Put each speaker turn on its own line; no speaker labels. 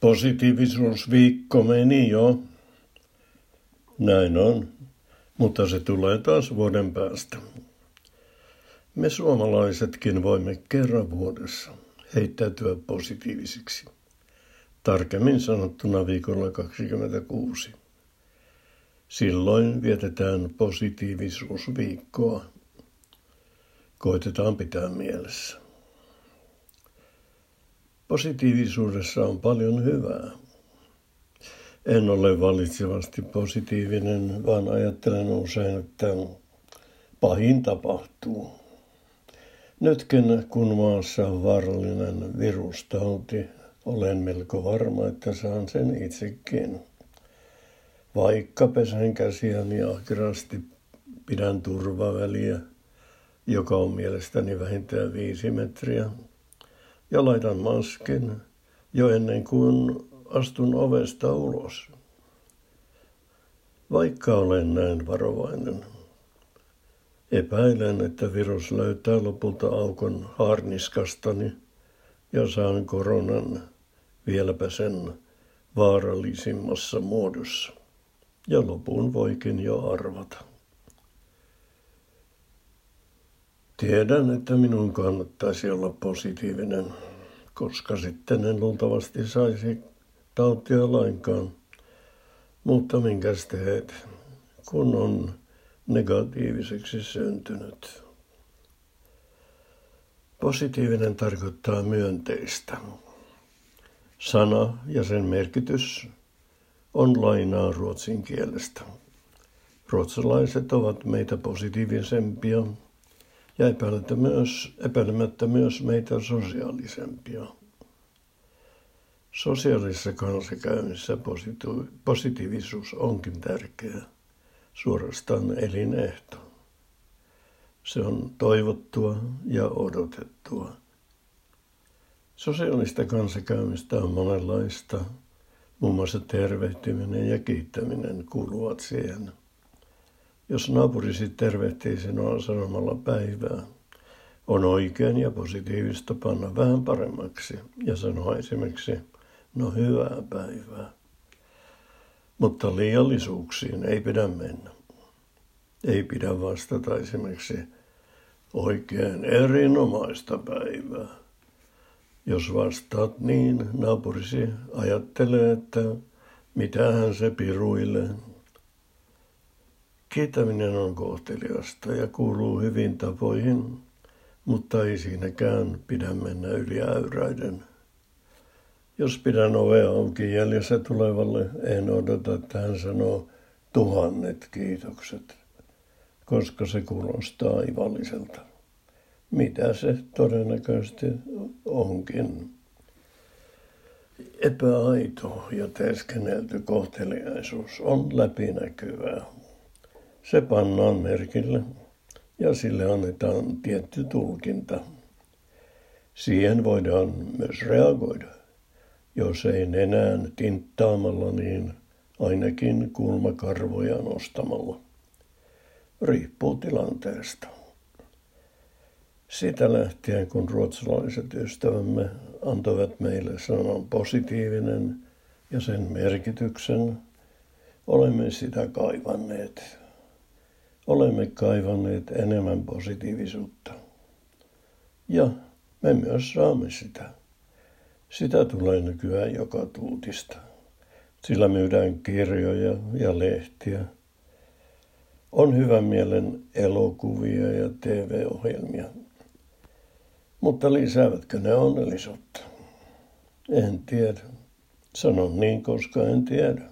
Positiivisuusviikko meni jo. Näin on, mutta se tulee taas vuoden päästä. Me suomalaisetkin voimme kerran vuodessa heittäytyä positiivisiksi. Tarkemmin sanottuna viikolla 26. Silloin vietetään positiivisuusviikkoa. Koitetaan pitää mielessä. Positiivisuudessa on paljon hyvää. En ole valitsevasti positiivinen, vaan ajattelen usein, että pahin tapahtuu. Nytkin, kun maassa on vaarallinen virustauti, olen melko varma, että saan sen itsekin. Vaikka pesen käsiäni ahkerasti pidän turvaväliä, joka on mielestäni vähintään viisi metriä, ja laitan maskin jo ennen kuin astun ovesta ulos. Vaikka olen näin varovainen, epäilen, että virus löytää lopulta aukon harniskastani ja saan koronan vieläpä sen vaarallisimmassa muodossa. Ja lopun voikin jo arvata. Tiedän, että minun kannattaisi olla positiivinen, koska sitten en luultavasti saisi tautia lainkaan. Mutta minkäs teet, kun on negatiiviseksi syntynyt. Positiivinen tarkoittaa myönteistä. Sana ja sen merkitys on lainaa ruotsin kielestä. Ruotsalaiset ovat meitä positiivisempia ja epäilemättä myös, epäilemättä myös meitä sosiaalisempia. Sosiaalisessa kanssakäynnissä positiivisuus onkin tärkeää, suorastaan elinehto. Se on toivottua ja odotettua. Sosiaalista kanssakäymistä on monenlaista, muun muassa tervehtyminen ja kiittäminen kuuluvat siihen – jos naapurisi tervehtii sinua sanomalla päivää, on oikein ja positiivista panna vähän paremmaksi ja sanoa esimerkiksi, no hyvää päivää. Mutta liiallisuuksiin ei pidä mennä. Ei pidä vastata esimerkiksi oikein erinomaista päivää. Jos vastaat niin, naapurisi ajattelee, että mitähän se piruilee. Kiitäminen on kohteliasta ja kuuluu hyvin tapoihin, mutta ei siinäkään pidä mennä yli äyräiden. Jos pidän ovea auki jäljessä tulevalle, en odota, että hän sanoo tuhannet kiitokset, koska se kuulostaa aivalliselta. Mitä se todennäköisesti onkin. Epäaito ja teeskennelty kohteliaisuus on läpinäkyvää. Se pannaan merkille ja sille annetaan tietty tulkinta. Siihen voidaan myös reagoida. Jos ei nenään tinttaamalla, niin ainakin kulmakarvoja nostamalla. Riippuu tilanteesta. Sitä lähtien, kun ruotsalaiset ystävämme antoivat meille sanan positiivinen ja sen merkityksen, olemme sitä kaivanneet olemme kaivanneet enemmän positiivisuutta. Ja me myös saamme sitä. Sitä tulee nykyään joka tuutista. Sillä myydään kirjoja ja lehtiä. On hyvän mielen elokuvia ja TV-ohjelmia. Mutta lisäävätkö ne onnellisuutta? En tiedä. Sanon niin, koska en tiedä.